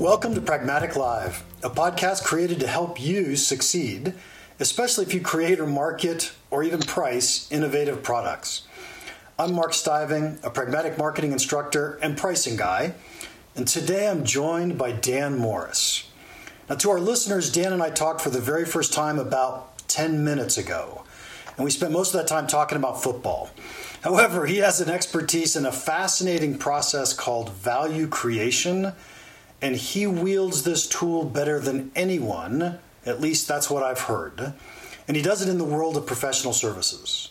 Welcome to Pragmatic Live, a podcast created to help you succeed, especially if you create or market or even price innovative products. I'm Mark Stiving, a pragmatic marketing instructor and pricing guy, and today I'm joined by Dan Morris. Now, to our listeners, Dan and I talked for the very first time about 10 minutes ago, and we spent most of that time talking about football. However, he has an expertise in a fascinating process called value creation, and he wields this tool better than anyone. At least that's what I've heard. And he does it in the world of professional services.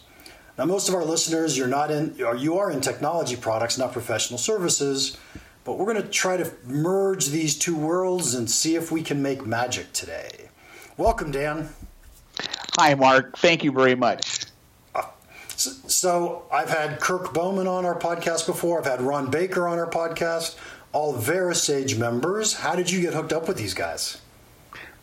Now, most of our listeners, you're not in, or you are in technology products, not professional services, but we're going to try to merge these two worlds and see if we can make magic today. Welcome, Dan. Hi, Mark. Thank you very much. Uh, so, I've had Kirk Bowman on our podcast before. I've had Ron Baker on our podcast, all VeraSage members. How did you get hooked up with these guys?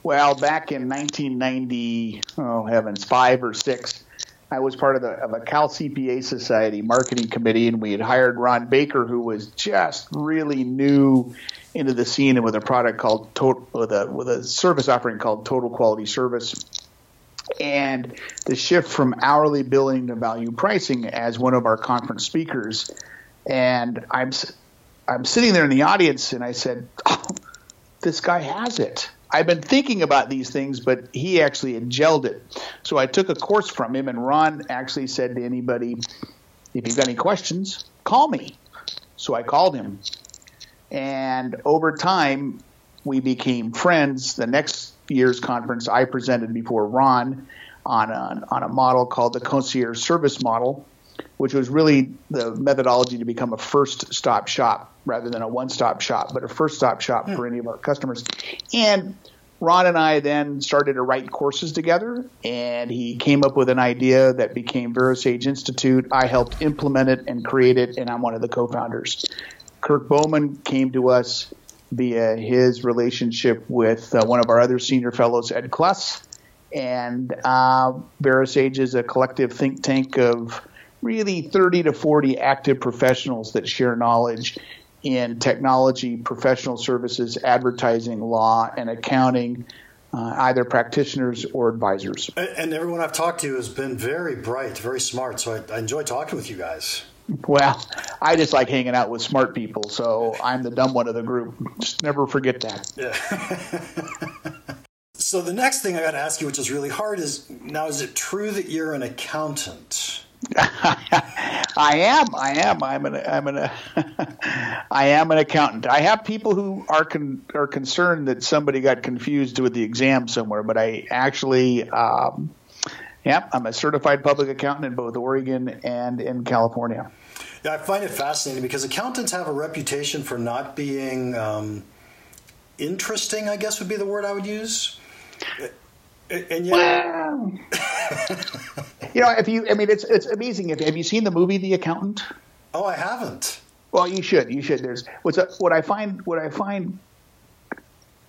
Well, back in 1990, oh heavens, five or six, I was part of, the, of a Cal CPA Society marketing committee, and we had hired Ron Baker, who was just really new into the scene and with a product called Total, with a with a service offering called Total Quality Service. And the shift from hourly billing to value pricing as one of our conference speakers, and I'm I'm sitting there in the audience, and I said, oh, "This guy has it." I've been thinking about these things, but he actually had gelled it. So I took a course from him, and Ron actually said to anybody, if you've got any questions, call me. So I called him. And over time, we became friends. The next year's conference, I presented before Ron on a, on a model called the concierge service model, which was really the methodology to become a first stop shop rather than a one stop shop, but a first stop shop for any of our customers. And Ron and I then started to write courses together, and he came up with an idea that became VeraSage Institute. I helped implement it and create it, and I'm one of the co founders. Kirk Bowman came to us via his relationship with uh, one of our other senior fellows, Ed Kless. And uh, is a collective think tank of really 30 to 40 active professionals that share knowledge in technology, professional services, advertising, law, and accounting, uh, either practitioners or advisors. And everyone I've talked to has been very bright, very smart. So I, I enjoy talking with you guys. Well, I just like hanging out with smart people, so I'm the dumb one of the group. Just never forget that. Yeah. so the next thing I got to ask you, which is really hard, is now: is it true that you're an accountant? I am. I am. I'm an. I'm an. I am an accountant. I have people who are con, are concerned that somebody got confused with the exam somewhere, but I actually. Um, yeah, I'm a certified public accountant in both Oregon and in California. Yeah, I find it fascinating because accountants have a reputation for not being um, interesting. I guess would be the word I would use. And yet, you know, if you, I mean, it's it's amazing. If have you seen the movie The Accountant? Oh, I haven't. Well, you should. You should. There's what's a, what I find. What I find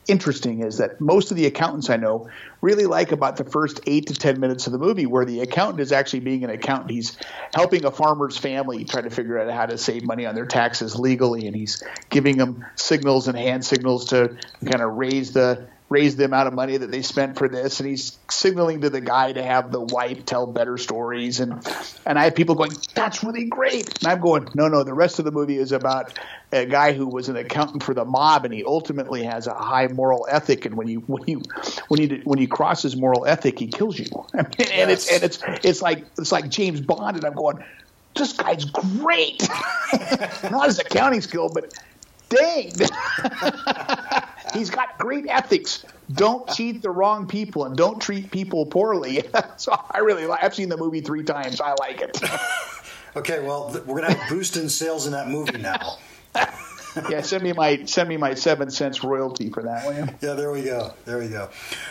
interesting is that most of the accountants I know really like about the first eight to ten minutes of the movie, where the accountant is actually being an accountant. He's helping a farmer's family try to figure out how to save money on their taxes legally, and he's giving them signals and hand signals to kind of raise the raise the amount of money that they spent for this and he's signaling to the guy to have the wife tell better stories and and I have people going that's really great. And I'm going no no the rest of the movie is about a guy who was an accountant for the mob and he ultimately has a high moral ethic and when you when you when you when you cross his moral ethic he kills you. And yes. it's and it's it's like it's like James Bond and I'm going this guy's great. Not his accounting skill but dang He's got great ethics. Don't cheat the wrong people and don't treat people poorly. so I really like. I've seen the movie three times. I like it. okay, well, we're gonna have a boost in sales in that movie now. yeah, send me my send me my seven cents royalty for that one. Yeah, there we go. There we go.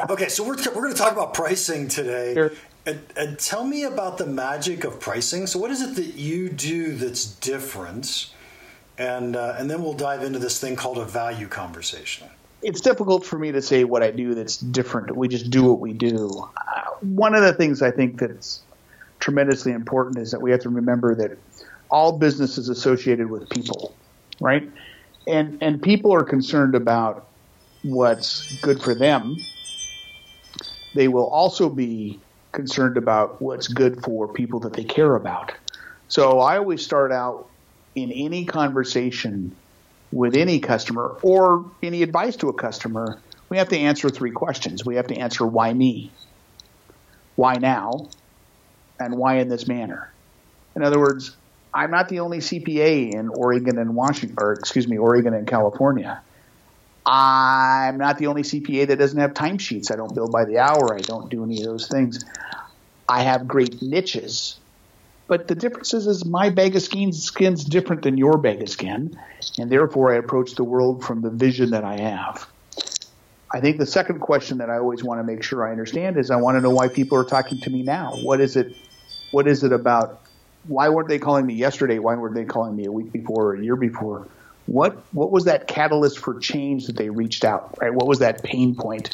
Okay, so we're we're going to talk about pricing today. Sure. And, and, tell me about the magic of pricing. So, what is it that you do that's different? And uh, and then we'll dive into this thing called a value conversation it's difficult for me to say what I do that's different. We just do what we do. Uh, one of the things I think that's tremendously important is that we have to remember that all business is associated with people, right? And and people are concerned about what's good for them, they will also be concerned about what's good for people that they care about. So I always start out in any conversation with any customer or any advice to a customer, we have to answer three questions. We have to answer why me? Why now? And why in this manner? In other words, I'm not the only CPA in Oregon and Washington, or excuse me, Oregon and California. I'm not the only CPA that doesn't have timesheets. I don't bill by the hour. I don't do any of those things. I have great niches, but the difference is, is my bag of skin skin's different than your bag of skin, and therefore I approach the world from the vision that I have. I think the second question that I always want to make sure I understand is I want to know why people are talking to me now. What is it? What is it about? Why weren't they calling me yesterday? Why weren't they calling me a week before or a year before? What what was that catalyst for change that they reached out? Right? What was that pain point?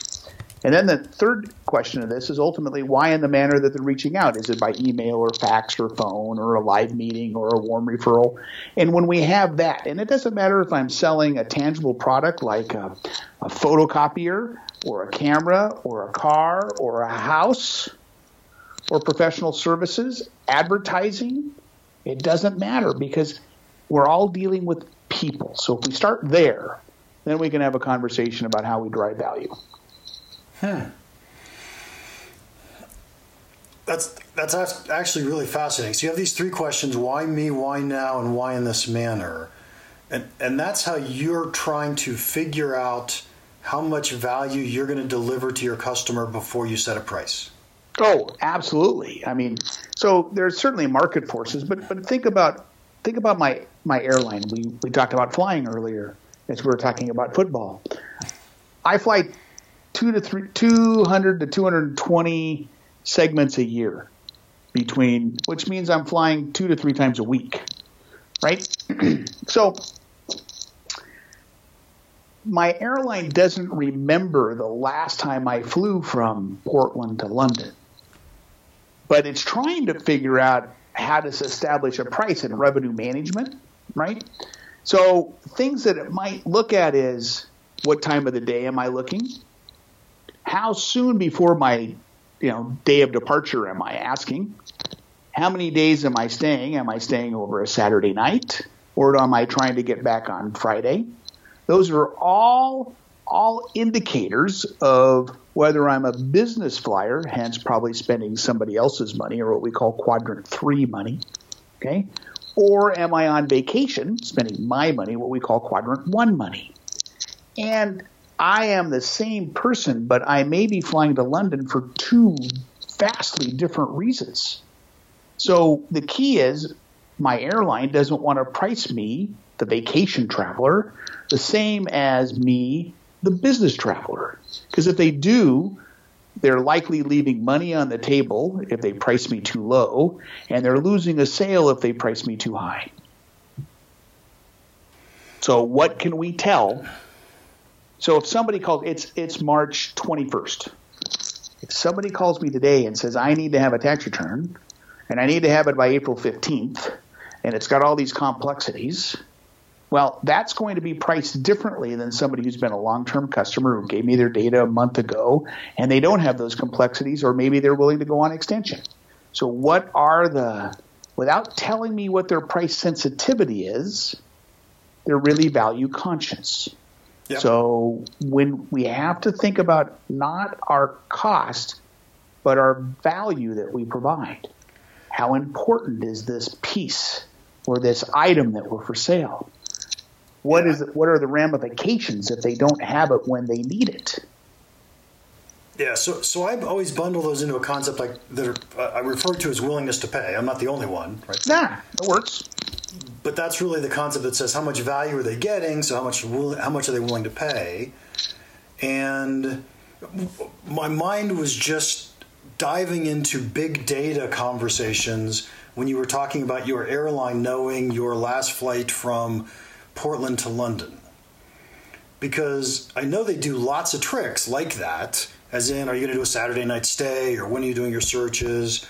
And then the third question of this is ultimately why in the manner that they're reaching out? Is it by email or fax or phone or a live meeting or a warm referral? And when we have that, and it doesn't matter if I'm selling a tangible product like a, a photocopier or a camera or a car or a house or professional services, advertising, it doesn't matter because we're all dealing with people. So if we start there, then we can have a conversation about how we drive value. Hmm. That's that's actually really fascinating. So you have these three questions: why me, why now, and why in this manner, and and that's how you're trying to figure out how much value you're going to deliver to your customer before you set a price. Oh, absolutely. I mean, so there's certainly market forces, but but think about think about my my airline. We we talked about flying earlier as we were talking about football. I fly two to three, 200 to 220 segments a year between, which means I'm flying two to three times a week, right? so my airline doesn't remember the last time I flew from Portland to London, but it's trying to figure out how to establish a price in revenue management, right? So things that it might look at is what time of the day am I looking? How soon before my you know day of departure am I asking? How many days am I staying? Am I staying over a Saturday night or am I trying to get back on Friday? Those are all all indicators of whether I'm a business flyer, hence probably spending somebody else's money or what we call quadrant 3 money, okay? Or am I on vacation, spending my money, what we call quadrant 1 money? And I am the same person, but I may be flying to London for two vastly different reasons. So the key is my airline doesn't want to price me, the vacation traveler, the same as me, the business traveler. Because if they do, they're likely leaving money on the table if they price me too low, and they're losing a sale if they price me too high. So, what can we tell so if somebody calls, it's it's March 21st. If somebody calls me today and says I need to have a tax return, and I need to have it by April 15th, and it's got all these complexities, well, that's going to be priced differently than somebody who's been a long-term customer who gave me their data a month ago, and they don't have those complexities, or maybe they're willing to go on extension. So what are the without telling me what their price sensitivity is, they're really value conscious. Yep. So when we have to think about not our cost, but our value that we provide, how important is this piece or this item that we're for sale? What yeah. is it, what are the ramifications if they don't have it when they need it? Yeah, so so I always bundle those into a concept like that are, uh, I refer to as willingness to pay. I'm not the only one, right? Nah, it works but that's really the concept that says how much value are they getting, so how much how much are they willing to pay, and my mind was just diving into big data conversations when you were talking about your airline knowing your last flight from Portland to London. Because I know they do lots of tricks like that, as in, are you going to do a Saturday night stay, or when are you doing your searches?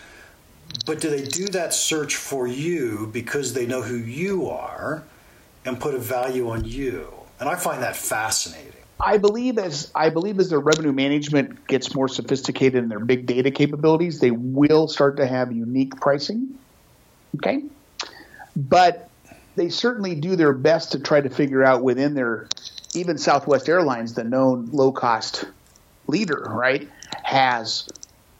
But do they do that search for you because they know who you are and put a value on you? And I find that fascinating. I believe as I believe as their revenue management gets more sophisticated and their big data capabilities, they will start to have unique pricing. Okay, but they certainly do their best to try to figure out within their even Southwest Airlines, the known low cost leader, right, has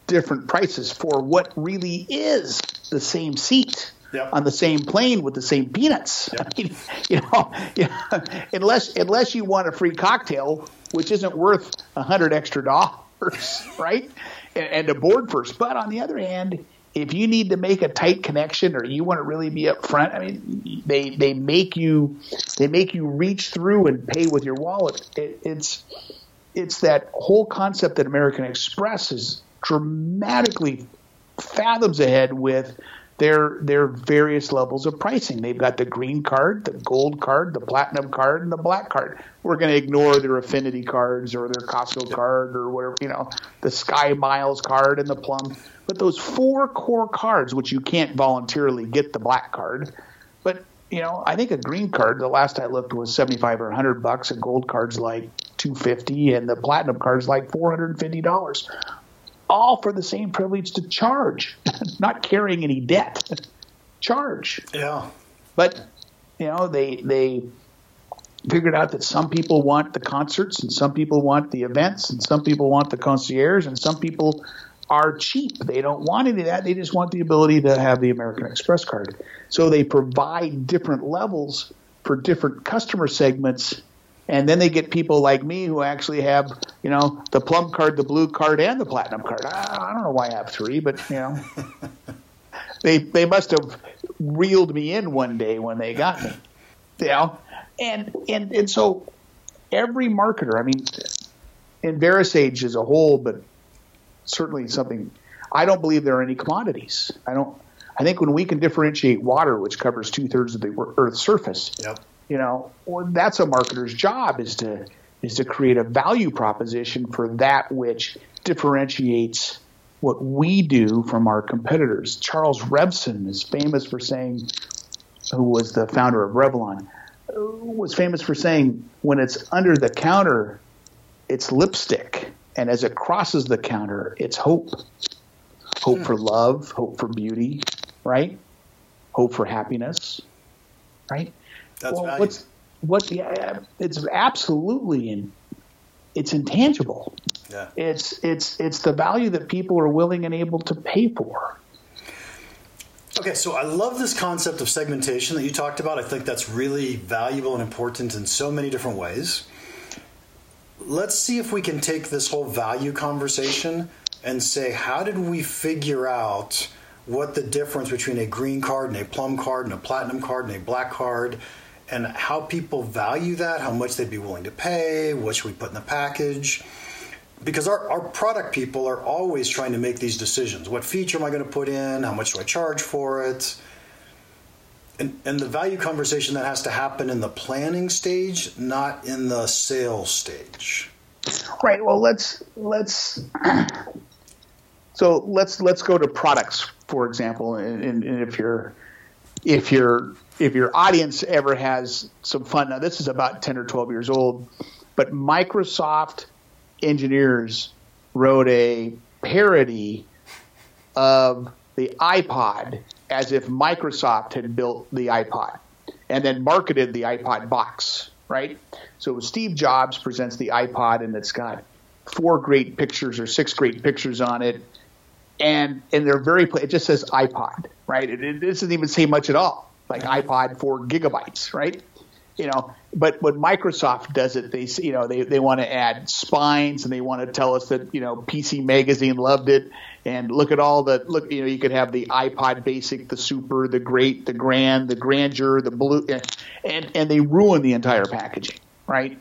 different prices for what really is the same seat. Yep. on the same plane with the same peanuts. Yep. I mean, you know, yeah, unless unless you want a free cocktail, which isn't worth a hundred extra dollars, right? And, and to board first. But on the other hand, if you need to make a tight connection or you want to really be up front, I mean, they they make you they make you reach through and pay with your wallet. It, it's it's that whole concept that American Express is dramatically fathoms ahead with their their various levels of pricing. They've got the green card, the gold card, the platinum card, and the black card. We're going to ignore their affinity cards or their Costco card or whatever, you know, the Sky Miles card and the Plum. But those four core cards, which you can't voluntarily get the black card, but you know, I think a green card, the last I looked was 75 or 100 bucks. A gold card's like 250 and the platinum card's like $450. All for the same privilege to charge, not carrying any debt. charge. Yeah. But, you know, they, they, figured out that some people want the concerts and some people want the events and some people want the concierge and some people are cheap. They don't want any of that. They just want the ability to have the American Express card. So they provide different levels for different customer segments. And then they get people like me who actually have, you know, the plum card, the blue card, and the platinum card. I, I don't know why I have three, but you know, they they must have reeled me in one day when they got me. You know, and and and so every marketer, I mean, in VeraSage as a whole, but certainly something. I don't believe there are any commodities. I don't. I think when we can differentiate water, which covers two thirds of the Earth's surface, yep. You know, that's a marketer's job is to is to create a value proposition for that which differentiates what we do from our competitors. Charles Revson is famous for saying, who was the founder of Revlon, was famous for saying, when it's under the counter, it's lipstick and as it crosses the counter, it's hope. Hope for love, hope for beauty, right? Hope for happiness, right? That's well, what's what yeah, it's absolutely in it's intangible. Yeah. It's it's it's the value that people are willing and able to pay for. Okay, so I love this concept of segmentation that you talked about. I think that's really valuable and important in so many different ways let's see if we can take this whole value conversation and say, how did we figure out what the difference between a green card and a plum card and a platinum card and a black card, and how people value that, how much they'd be willing to pay, what should we put in the package? Because our, our product people are always trying to make these decisions. What feature am I going to put in? How much do I charge for it? And, and the value conversation that has to happen in the planning stage, not in the sales stage. Right. Well, let's let's so let's let's go to products, for example, and, and if you're if your if your audience ever has some fun. Now, this is about ten or twelve years old, but Microsoft engineers wrote a parody of the iPod as if Microsoft had built the iPod and then marketed the iPod box, right? So Steve Jobs presents the iPod and it's got four great pictures or six great pictures on it. And and they're very it just says iPod, right? It, it doesn't even say much at all. Like iPod four gigabytes, right? you know, but when Microsoft does it, they you know they, they want to add spines and they want to tell us that you know PC Magazine loved it and look at all the look you know you could have the iPod Basic, the Super, the Great, the Grand, the Grandeur, the Blue, eh, and and they ruin the entire packaging, right?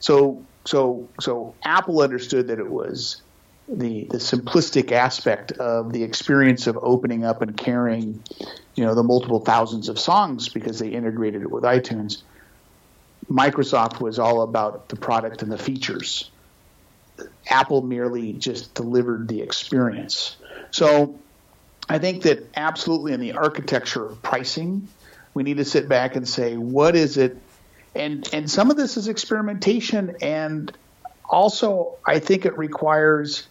So so so Apple understood that it was the the simplistic aspect of the experience of opening up and carrying, you know, the multiple thousands of songs because they integrated it with iTunes Microsoft was all about the product and the features. Apple merely just delivered the experience. So I think that absolutely in the architecture of pricing, we need to sit back and say, what is it? and and some of this is experimentation, and also I think it requires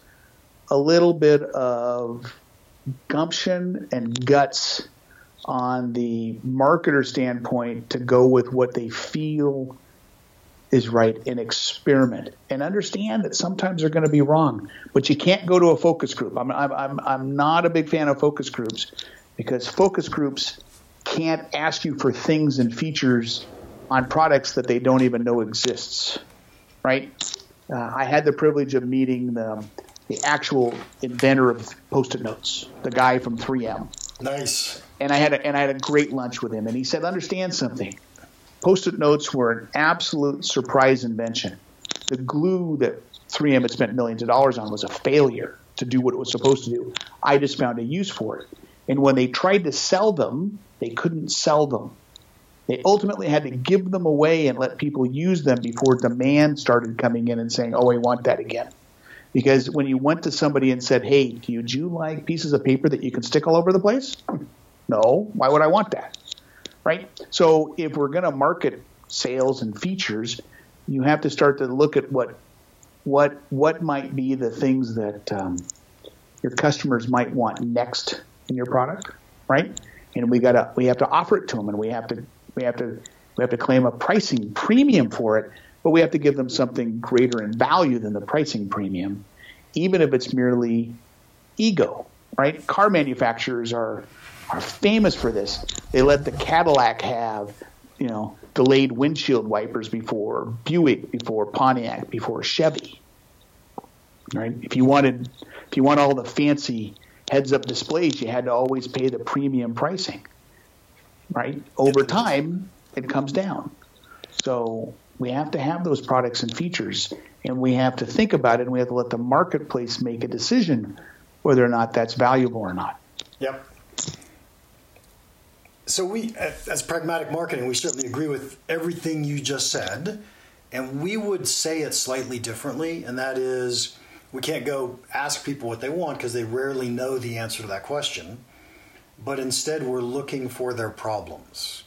a little bit of gumption and guts on the marketer standpoint to go with what they feel is right and experiment and understand that sometimes they're going to be wrong but you can't go to a focus group. I'm, I'm, I'm not a big fan of focus groups because focus groups can't ask you for things and features on products that they don't even know exists right? Uh, i had the privilege of meeting the, the actual inventor of post-it notes the guy from 3m nice and I had a, and I had a great lunch with him, and he said, "Understand something. Post-it notes were an absolute surprise invention. The glue that 3M had spent millions of dollars on was a failure to do what it was supposed to do. I just found a use for it. And when they tried to sell them, they couldn't sell them. They ultimately had to give them away and let people use them before demand started coming in and saying, "Oh, I want that again." Because when you went to somebody and said, "Hey, do you like pieces of paper that you can stick all over the place?" No, why would I want that? Right? So if we're going to market sales and features, you have to start to look at what what what might be the things that um, your customers might want next in your product, right? And we got to we have to offer it to them, and we have to we have to we have to claim a pricing premium for it, but we have to give them something greater in value than the pricing premium, even if it's merely ego, right? Car manufacturers are are famous for this. They let the Cadillac have, you know, delayed windshield wipers before Buick, before Pontiac, before Chevy. Right? If you wanted, if you want all the fancy heads-up displays, you had to always pay the premium pricing. Right? Over time, it comes down. So we have to have those products and features, and we have to think about it, and we have to let the marketplace make a decision whether or not that's valuable or not. Yep. So we, as pragmatic marketing, we certainly agree with everything you just said, and we would say it slightly differently, and that is, we can't go ask people what they want because they rarely know the answer to that question. But instead, we're looking for their problems.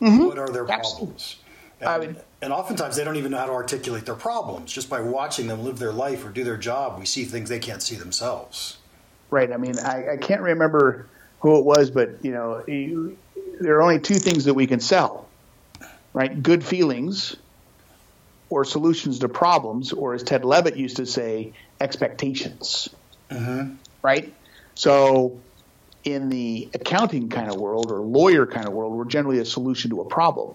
Mm-hmm. What are their problems? And, I mean, and oftentimes they don't even know how to articulate their problems. Just by watching them live their life or do their job, we see things they can't see themselves. Right. I mean, I, I can't remember who it was, but you know, there are only two things that we can sell, right? Good feelings or solutions to problems, or as Ted Levitt used to say, expectations. Mm-hmm. Right? So, in the accounting kind of world or lawyer kind of world, we're generally a solution to a problem.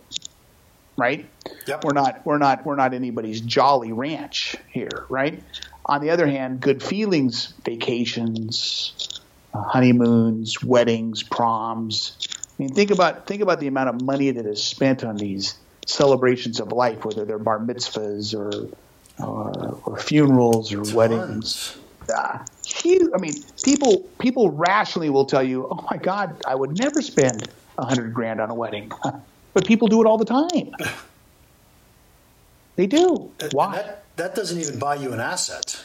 Right? Yep. We're not we're not we're not anybody's jolly ranch here, right? On the other hand, good feelings, vacations, uh, honeymoons, weddings, proms, I mean, think about think about the amount of money that is spent on these celebrations of life, whether they're bar mitzvahs or or, or funerals or Tons. weddings. Uh, huge. I mean, people people rationally will tell you, "Oh my God, I would never spend a hundred grand on a wedding," but people do it all the time. they do. Uh, Why? That, that doesn't even buy you an asset.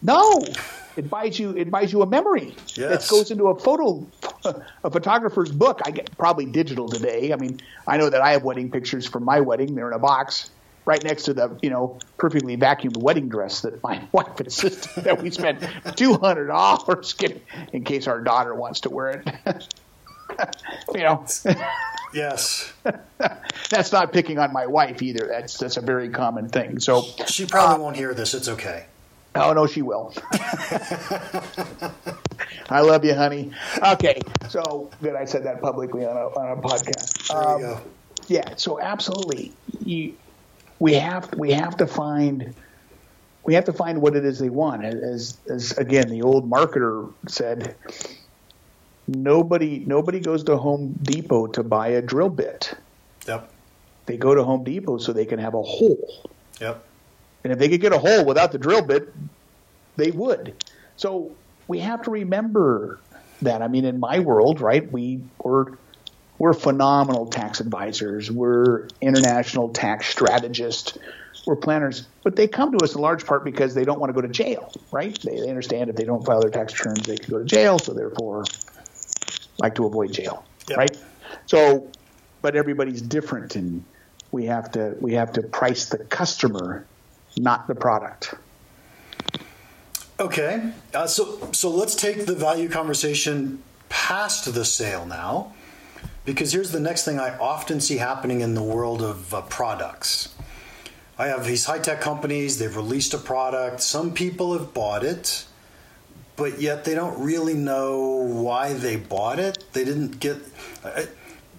No, it buys you it buys you a memory yes. that goes into a photo a photographer's book. I get probably digital today. I mean, I know that I have wedding pictures from my wedding. They're in a box right next to the you know perfectly vacuumed wedding dress that my wife insisted that we spent two hundred dollars getting in case our daughter wants to wear it. you know. yes. that's not picking on my wife either. That's that's a very common thing. So she probably uh, won't hear this. It's okay. Oh no, she will. I love you, honey. Okay, so good. I said that publicly on a on a podcast. There um, you go. Yeah, so absolutely, you, we have we have to find we have to find what it is they want. As as again, the old marketer said, nobody nobody goes to Home Depot to buy a drill bit. Yep. They go to Home Depot so they can have a hole. Yep. And if they could get a hole without the drill bit, they would. So we have to remember that. I mean, in my world, right, we were we're phenomenal tax advisors. We're international tax strategists. We're planners, but they come to us in large part because they don't want to go to jail, right? They, they understand if they don't file their tax returns, they could go to jail. So therefore, like to avoid jail, yep. right? So, but everybody's different, and we have to we have to price the customer, not the product. Okay, uh, so so let's take the value conversation past the sale now, because here's the next thing I often see happening in the world of uh, products. I have these high tech companies, they've released a product, some people have bought it, but yet they don't really know why they bought it. They didn't get. Uh,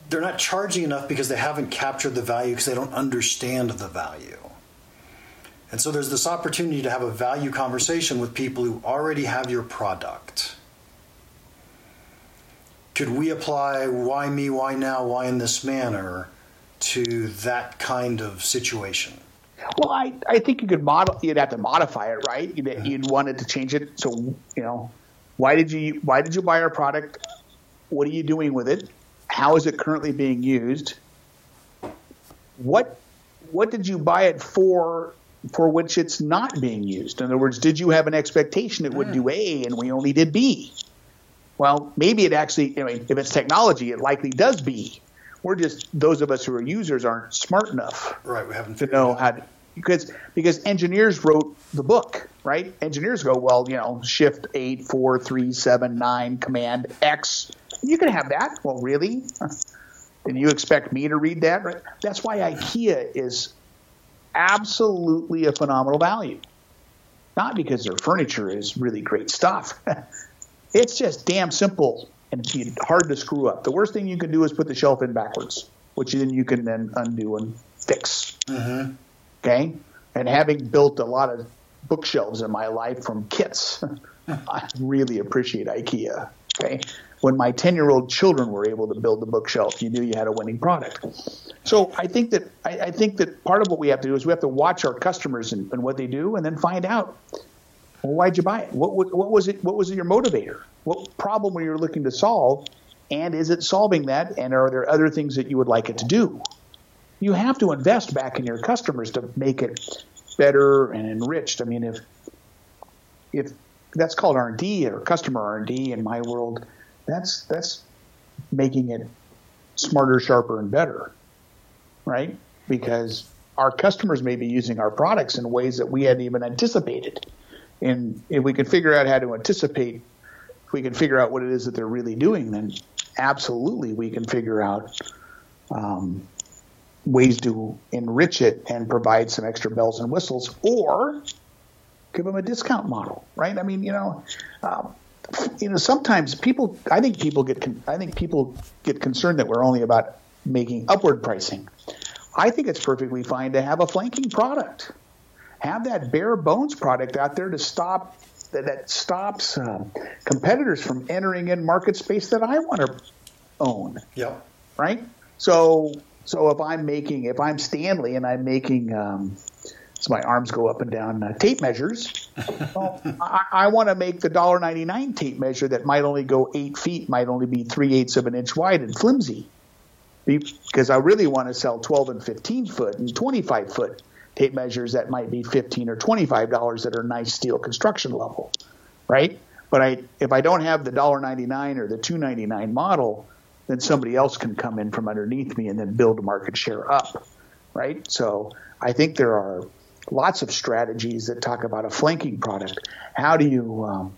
they're not charging enough because they haven't captured the value because they don't understand the value. And so there's this opportunity to have a value conversation with people who already have your product. Could we apply why me, why now, why in this manner to that kind of situation? Well, I, I think you could model. You'd have to modify it, right? You'd, you'd want it to change it. So you know, why did you why did you buy our product? What are you doing with it? How is it currently being used? What what did you buy it for for which it's not being used? In other words, did you have an expectation it would do hmm. A and we only did B? Well, maybe it actually, I mean, if it's technology, it likely does B. We're just those of us who are users aren't smart enough, right? We haven't to know how to because because engineers wrote the book, right? Engineers go, well, you know, shift eight four three seven nine command X. You can have that. Well, really? And you expect me to read that? Right? That's why IKEA is absolutely a phenomenal value. Not because their furniture is really great stuff. it's just damn simple and it's hard to screw up. The worst thing you can do is put the shelf in backwards, which then you can then undo and fix. Mm-hmm. Okay, and having built a lot of bookshelves in my life from kits, I really appreciate IKEA. Okay, when my 10 year old children were able to build the bookshelf, you knew you had a winning product. So I think that I, I think that part of what we have to do is we have to watch our customers and, and what they do, and then find out well, why'd you buy it? What, what, what was it? What was your motivator? What problem were you looking to solve? And is it solving that? And are there other things that you would like it to do? You have to invest back in your customers to make it better and enriched. I mean, if if that's called R and D or customer R and D in my world, that's that's making it smarter, sharper, and better, right? Because our customers may be using our products in ways that we hadn't even anticipated. And if we can figure out how to anticipate, if we can figure out what it is that they're really doing, then absolutely we can figure out um, ways to enrich it and provide some extra bells and whistles, or give them a discount model, right? I mean, you know, um, you know, sometimes people, I think people get, I think people get concerned that we're only about making upward pricing. I think it's perfectly fine to have a flanking product. Have that bare bones product out there to stop that, that stops uh, competitors from entering in market space that I want to own. Yep. Right. So so if I'm making if I'm Stanley and I'm making um, so my arms go up and down uh, tape measures. well, I, I want to make the dollar ninety nine tape measure that might only go eight feet, might only be three eighths of an inch wide and flimsy, because I really want to sell twelve and fifteen foot and twenty five foot tape measures that might be fifteen or twenty five dollars that are nice steel construction level, right? But I if I don't have the dollar ninety nine or the two ninety nine model, then somebody else can come in from underneath me and then build a market share up, right? So I think there are lots of strategies that talk about a flanking product. How do you um,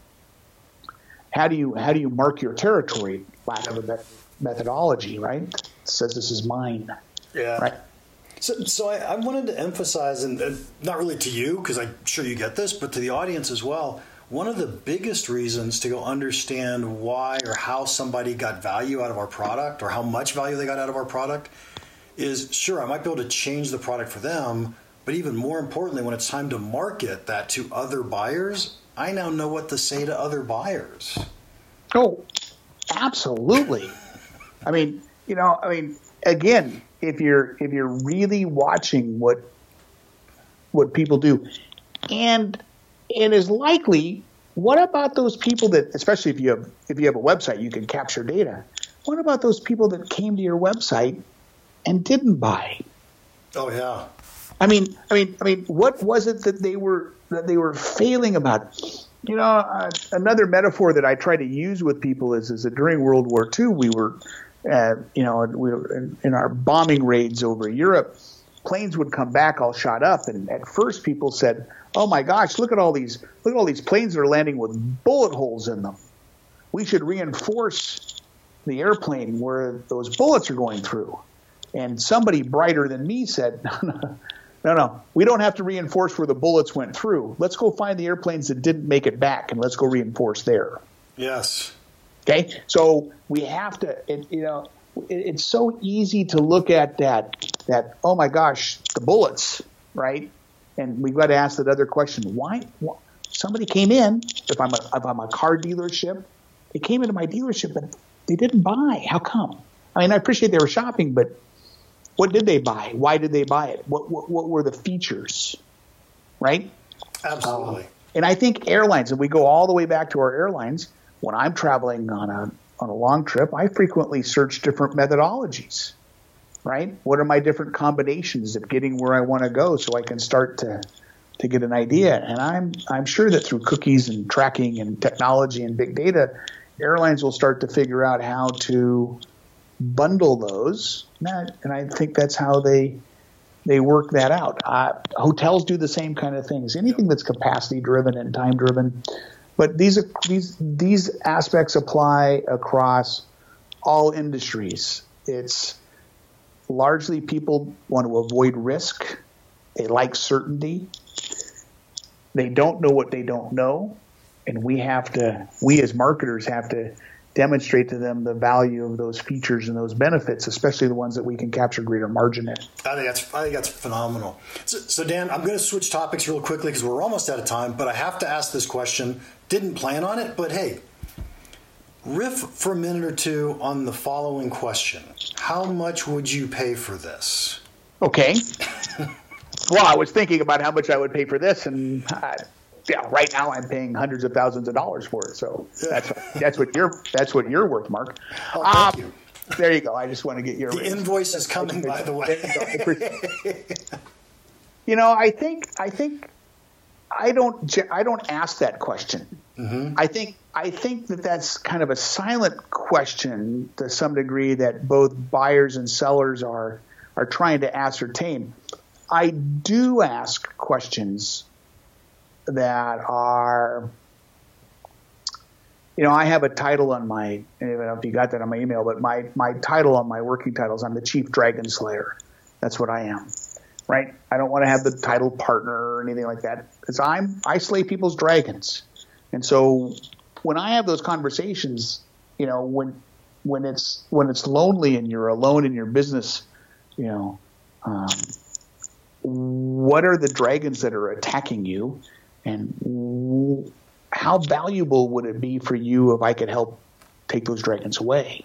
how do you how do you mark your territory? Lack of a methodology, right? It says this is mine. Yeah. Right. So, so I, I wanted to emphasize, and, and not really to you, because I'm sure you get this, but to the audience as well. One of the biggest reasons to go understand why or how somebody got value out of our product or how much value they got out of our product is sure, I might be able to change the product for them, but even more importantly, when it's time to market that to other buyers, I now know what to say to other buyers. Oh, absolutely. I mean, you know, I mean, again, if you're if you're really watching what what people do, and and is likely, what about those people that, especially if you have if you have a website, you can capture data. What about those people that came to your website and didn't buy? Oh yeah. I mean, I mean, I mean, what was it that they were that they were failing about? You know, uh, another metaphor that I try to use with people is is that during World War II we were, uh, you know, we in, our bombing raids over Europe. planes would come back all shot up, and at first people said, "Oh my gosh, look at all these look at all these planes that are landing with bullet holes in them. We should reinforce the airplane where those bullets are going through." And somebody brighter than me said, "No, no, no, we don't have to reinforce where the bullets went through. Let's go find the airplanes that didn't make it back, and let's go reinforce there." Yes. Okay, so we have to, it, you know, it, it's so easy to look at that. That oh my gosh, the bullets, right? And we've got to ask that other question: Why? why somebody came in. If I'm a if I'm a car dealership, they came into my dealership, but they didn't buy. How come? I mean, I appreciate they were shopping, but what did they buy? Why did they buy it? What what, what were the features? Right? Absolutely. Um, and I think airlines, if we go all the way back to our airlines, when I'm traveling on a on a long trip, I frequently search different methodologies. Right? What are my different combinations of getting where I want to go so I can start to to get an idea? And I'm I'm sure that through cookies and tracking and technology and big data, airlines will start to figure out how to bundle those. And I think that's how they they work that out. Uh, hotels do the same kind of things. Anything that's capacity driven and time driven but these are, these these aspects apply across all industries. It's largely people want to avoid risk. They like certainty. They don't know what they don't know, and we have to we as marketers have to demonstrate to them the value of those features and those benefits, especially the ones that we can capture greater margin in. I think that's I think that's phenomenal. So, so Dan, I'm going to switch topics real quickly because we're almost out of time. But I have to ask this question. Didn't plan on it, but hey, riff for a minute or two on the following question: How much would you pay for this? Okay. well, I was thinking about how much I would pay for this, and. I, yeah, right now I'm paying hundreds of thousands of dollars for it. So that's that's what you're that's what you're worth, Mark. Oh, thank um, you. There you go. I just want to get your the invoice is coming, by the way. you know, I think I think I don't I don't ask that question. Mm-hmm. I think I think that that's kind of a silent question to some degree that both buyers and sellers are are trying to ascertain. I do ask questions that are you know, I have a title on my, I don't know if you got that on my email, but my, my title on my working titles, I'm the Chief Dragon Slayer. That's what I am, right? I don't want to have the title partner or anything like that because I'm, I slay people's dragons. And so when I have those conversations, you know, when, when it's, when it's lonely and you're alone in your business, you know, um, what are the dragons that are attacking you? And how valuable would it be for you if I could help take those dragons away?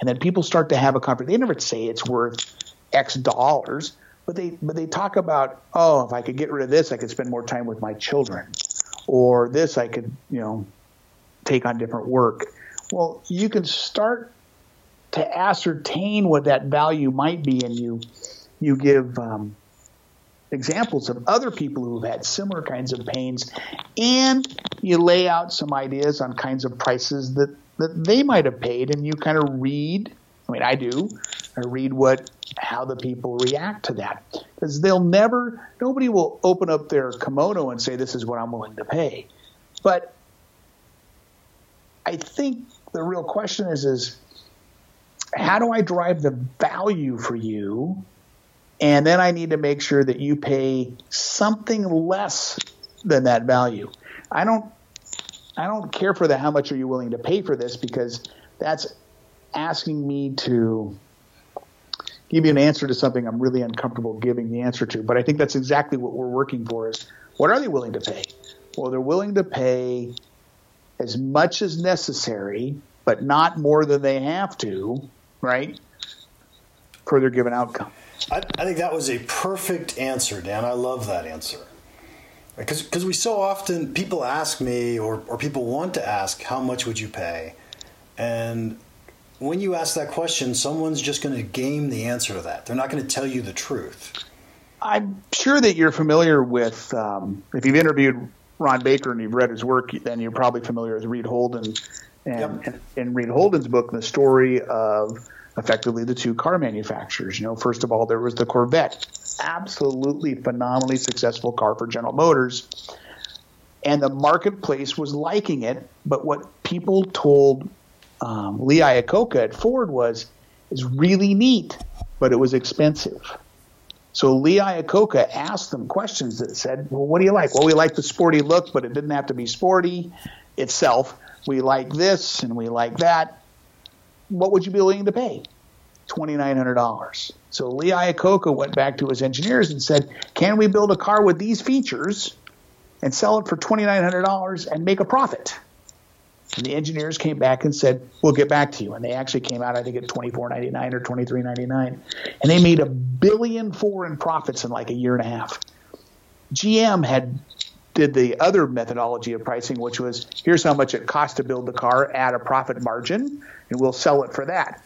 And then people start to have a conversation. They never say it's worth X dollars, but they but they talk about oh, if I could get rid of this, I could spend more time with my children, or this I could you know take on different work. Well, you can start to ascertain what that value might be, and you you give um, examples of other people who've had similar kinds of pains, and you lay out some ideas on kinds of prices that, that they might have paid, and you kind of read. I mean, I do. I read what how the people react to that because they'll never. Nobody will open up their kimono and say, "This is what I'm willing to pay," but I think the real question is is how do I drive the value for you and then I need to make sure that you pay something less than that value. I don't I don't care for that how much are you willing to pay for this because that's asking me to give you an answer to something I'm really uncomfortable giving the answer to. But I think that's exactly what we're working for is what are they willing to pay? Well, they're willing to pay as much as necessary, but not more than they have to, right? For their given outcome. I, I think that was a perfect answer, Dan. I love that answer. Because we so often, people ask me or, or people want to ask, how much would you pay? And when you ask that question, someone's just going to game the answer to that. They're not going to tell you the truth. I'm sure that you're familiar with, um, if you've interviewed Ron Baker and you've read his work, then you're probably familiar with Reed Holden and, yep. and, and Reed Holden's book, The Story of effectively the two car manufacturers. You know, first of all, there was the Corvette, absolutely phenomenally successful car for General Motors. And the marketplace was liking it, but what people told um, Lee Iacocca at Ford was, is really neat, but it was expensive. So Lee Iacocca asked them questions that said, well, what do you like? Well, we like the sporty look, but it didn't have to be sporty itself. We like this and we like that. What would you be willing to pay? $2,900. So Lee Iacocca went back to his engineers and said, can we build a car with these features and sell it for $2,900 and make a profit? And the engineers came back and said, "We'll get back to you." And they actually came out, I think, at twenty four ninety nine or twenty three ninety nine, and they made a billion four in profits in like a year and a half. GM had did the other methodology of pricing, which was here's how much it costs to build the car at a profit margin, and we'll sell it for that.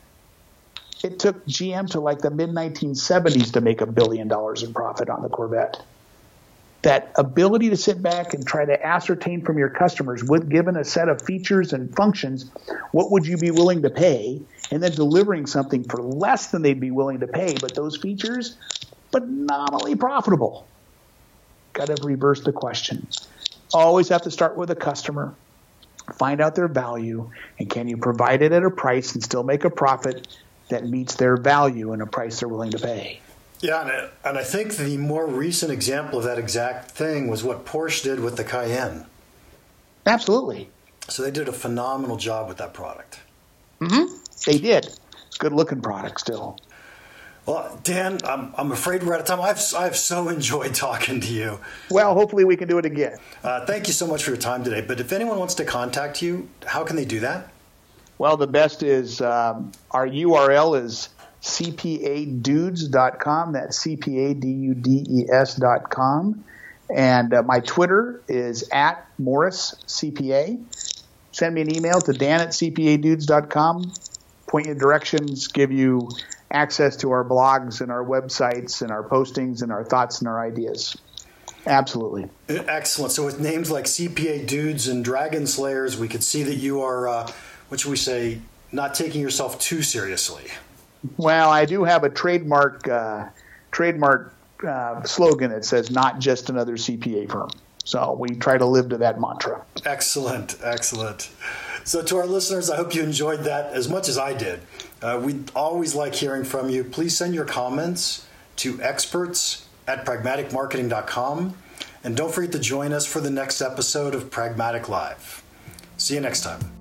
It took GM to like the mid 1970s to make a billion dollars in profit on the Corvette that ability to sit back and try to ascertain from your customers, with given a set of features and functions, what would you be willing to pay, and then delivering something for less than they'd be willing to pay, but those features phenomenally profitable. Got to reverse the question. Always have to start with a customer, find out their value, and can you provide it at a price and still make a profit that meets their value and a price they're willing to pay. Yeah, and, and I think the more recent example of that exact thing was what Porsche did with the Cayenne. Absolutely. So they did a phenomenal job with that product. Mm-hmm. They did. Good looking product still. Well, Dan, I'm, I'm afraid we're out of time. I've, I've so enjoyed talking to you. Well, hopefully we can do it again. Uh, thank you so much for your time today. But if anyone wants to contact you, how can they do that? Well, the best is um, our URL is cpadudes.com. That's C-P-A-D-U-D-E-S.com. And uh, my Twitter is at Morris CPA. Send me an email to dan at cpadudes.com. Point you directions, give you access to our blogs and our websites and our postings and our thoughts and our ideas. Absolutely. Excellent. So with names like CPA Dudes and Dragon Slayers, we could see that you are, uh, what should we say, not taking yourself too seriously. Well, I do have a trademark uh, trademark uh, slogan that says "not just another CPA firm." So we try to live to that mantra. Excellent, excellent. So to our listeners, I hope you enjoyed that as much as I did. Uh, we always like hearing from you. Please send your comments to experts at pragmaticmarketing.com. And don't forget to join us for the next episode of Pragmatic Live. See you next time.